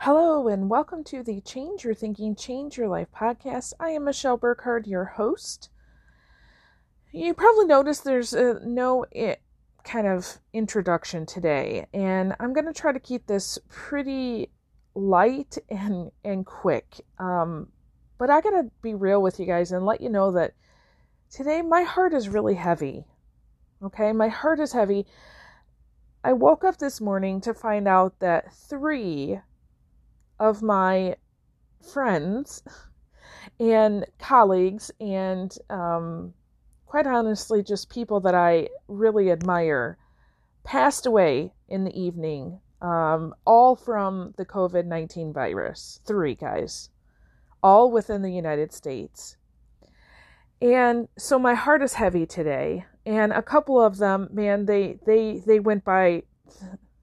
Hello, and welcome to the Change Your Thinking, Change Your Life podcast. I am Michelle Burkhardt, your host. You probably noticed there's a, no it kind of introduction today, and I'm going to try to keep this pretty light and and quick. Um, but I got to be real with you guys and let you know that today my heart is really heavy. Okay, my heart is heavy. I woke up this morning to find out that three of my friends and colleagues, and um, quite honestly, just people that I really admire, passed away in the evening, um, all from the COVID 19 virus. Three guys, all within the United States. And so my heart is heavy today. And a couple of them, man, they they they went by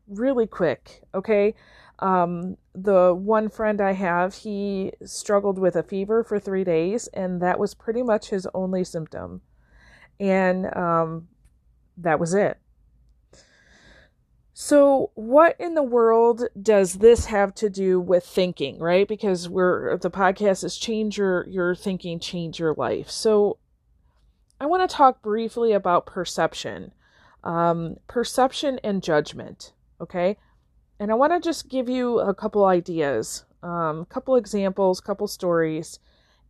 really quick. Okay, um, the one friend I have, he struggled with a fever for three days, and that was pretty much his only symptom. And um, that was it. So, what in the world does this have to do with thinking, right? Because we're the podcast is change your your thinking, change your life. So, I want to talk briefly about perception, um, perception and judgment. Okay, and I want to just give you a couple ideas, a um, couple examples, couple stories,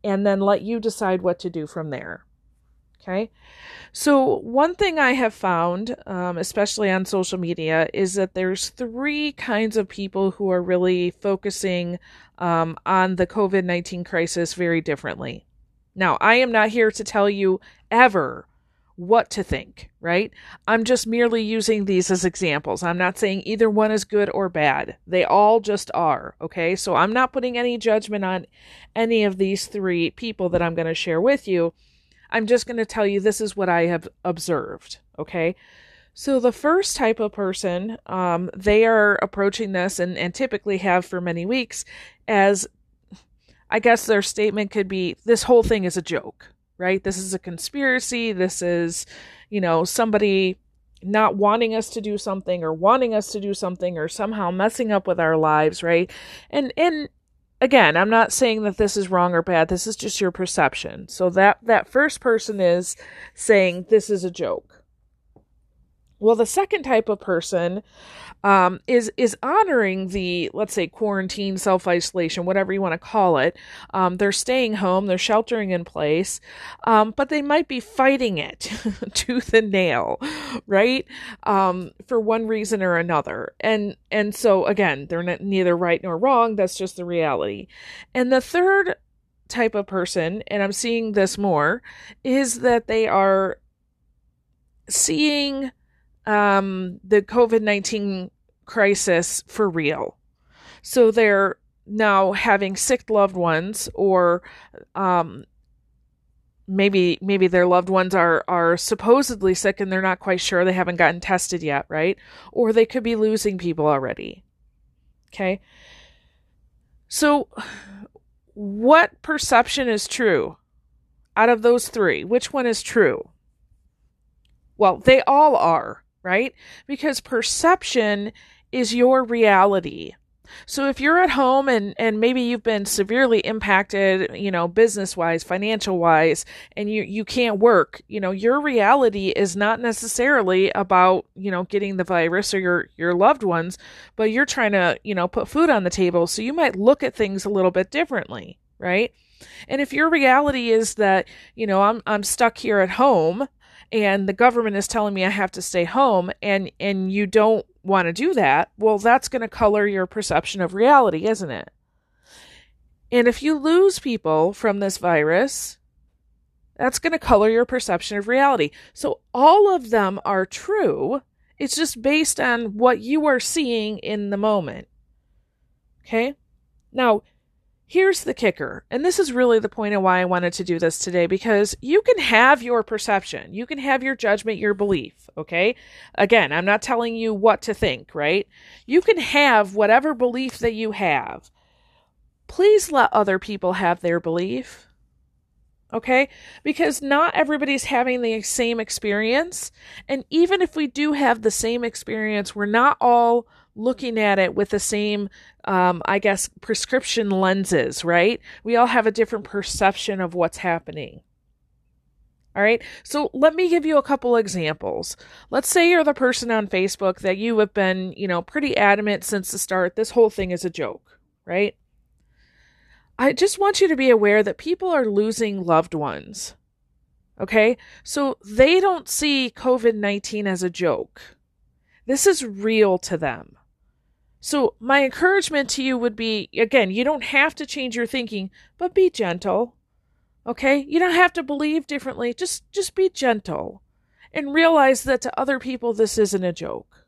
and then let you decide what to do from there. Okay. So, one thing I have found, um, especially on social media, is that there's three kinds of people who are really focusing um, on the COVID 19 crisis very differently. Now, I am not here to tell you ever what to think, right? I'm just merely using these as examples. I'm not saying either one is good or bad. They all just are, okay? So I'm not putting any judgment on any of these three people that I'm going to share with you. I'm just going to tell you this is what I have observed, okay? So the first type of person, um, they are approaching this and, and typically have for many weeks as I guess their statement could be this whole thing is a joke, right? This is a conspiracy. This is, you know, somebody not wanting us to do something or wanting us to do something or somehow messing up with our lives, right? And and again, I'm not saying that this is wrong or bad. This is just your perception. So that that first person is saying this is a joke. Well, the second type of person um, is is honoring the let's say quarantine, self isolation, whatever you want to call it. Um, they're staying home, they're sheltering in place, um, but they might be fighting it tooth and nail, right? Um, for one reason or another, and and so again, they're not, neither right nor wrong. That's just the reality. And the third type of person, and I'm seeing this more, is that they are seeing um, the COVID 19 crisis for real. So they're now having sick loved ones or um, maybe maybe their loved ones are are supposedly sick and they're not quite sure. They haven't gotten tested yet right? Or they could be losing people already. Okay? So what perception is true out of those three? Which one is true? Well they all are right? Because perception is your reality. So if you're at home and, and maybe you've been severely impacted, you know, business wise, financial wise, and you, you can't work, you know, your reality is not necessarily about, you know, getting the virus or your, your loved ones, but you're trying to, you know, put food on the table. So you might look at things a little bit differently, right? And if your reality is that, you know, I'm, I'm stuck here at home, and the government is telling me I have to stay home and and you don't want to do that, well that's going to color your perception of reality, isn't it? And if you lose people from this virus, that's going to color your perception of reality. So all of them are true. It's just based on what you are seeing in the moment. Okay? Now, Here's the kicker, and this is really the point of why I wanted to do this today because you can have your perception, you can have your judgment, your belief, okay? Again, I'm not telling you what to think, right? You can have whatever belief that you have. Please let other people have their belief, okay? Because not everybody's having the same experience, and even if we do have the same experience, we're not all looking at it with the same, um, I guess, prescription lenses, right? We all have a different perception of what's happening. All right. So let me give you a couple examples. Let's say you're the person on Facebook that you have been, you know, pretty adamant since the start. This whole thing is a joke, right? I just want you to be aware that people are losing loved ones. Okay. So they don't see COVID 19 as a joke. This is real to them. So my encouragement to you would be again, you don't have to change your thinking, but be gentle Okay? You don't have to believe differently. Just just be gentle and realize that to other people this isn't a joke.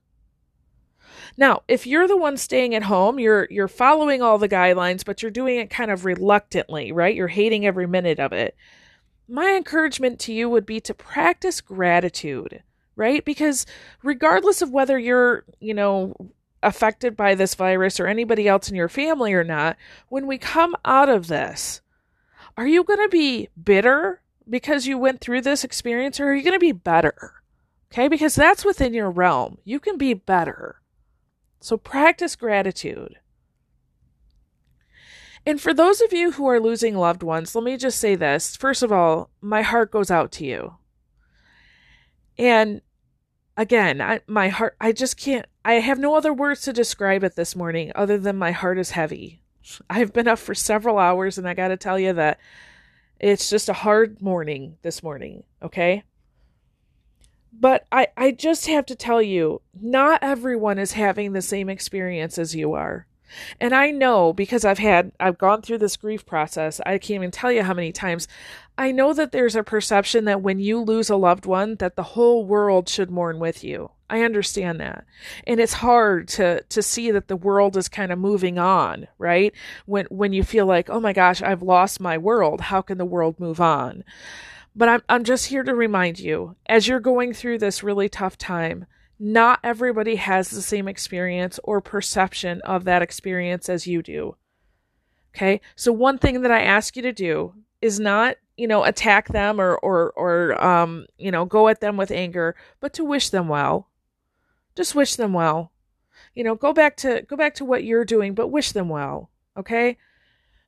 Now, if you're the one staying at home, you're you're following all the guidelines, but you're doing it kind of reluctantly, right? You're hating every minute of it. My encouragement to you would be to practice gratitude, right? Because regardless of whether you're, you know, affected by this virus or anybody else in your family or not, when we come out of this, are you going to be bitter because you went through this experience or are you going to be better? Okay, because that's within your realm. You can be better. So practice gratitude. And for those of you who are losing loved ones, let me just say this. First of all, my heart goes out to you. And again, I, my heart, I just can't, I have no other words to describe it this morning other than my heart is heavy. I've been up for several hours and I got to tell you that it's just a hard morning this morning, okay? But I, I just have to tell you, not everyone is having the same experience as you are. And I know because I've had, I've gone through this grief process. I can't even tell you how many times. I know that there's a perception that when you lose a loved one, that the whole world should mourn with you. I understand that. And it's hard to to see that the world is kind of moving on, right? When when you feel like, "Oh my gosh, I've lost my world. How can the world move on?" But I'm I'm just here to remind you as you're going through this really tough time, not everybody has the same experience or perception of that experience as you do. Okay? So one thing that I ask you to do is not you know attack them or or or um you know go at them with anger but to wish them well just wish them well. You know, go back to go back to what you're doing, but wish them well. Okay?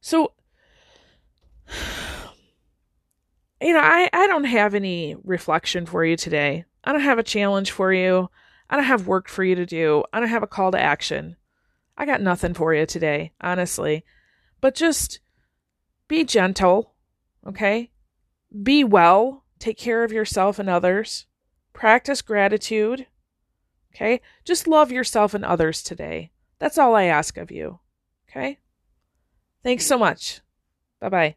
So you know, I, I don't have any reflection for you today. I don't have a challenge for you. I don't have work for you to do. I don't have a call to action. I got nothing for you today, honestly. But just be gentle, okay? Be well. Take care of yourself and others. Practice gratitude. Okay? Just love yourself and others today. That's all I ask of you. Okay? Thanks so much. Bye bye.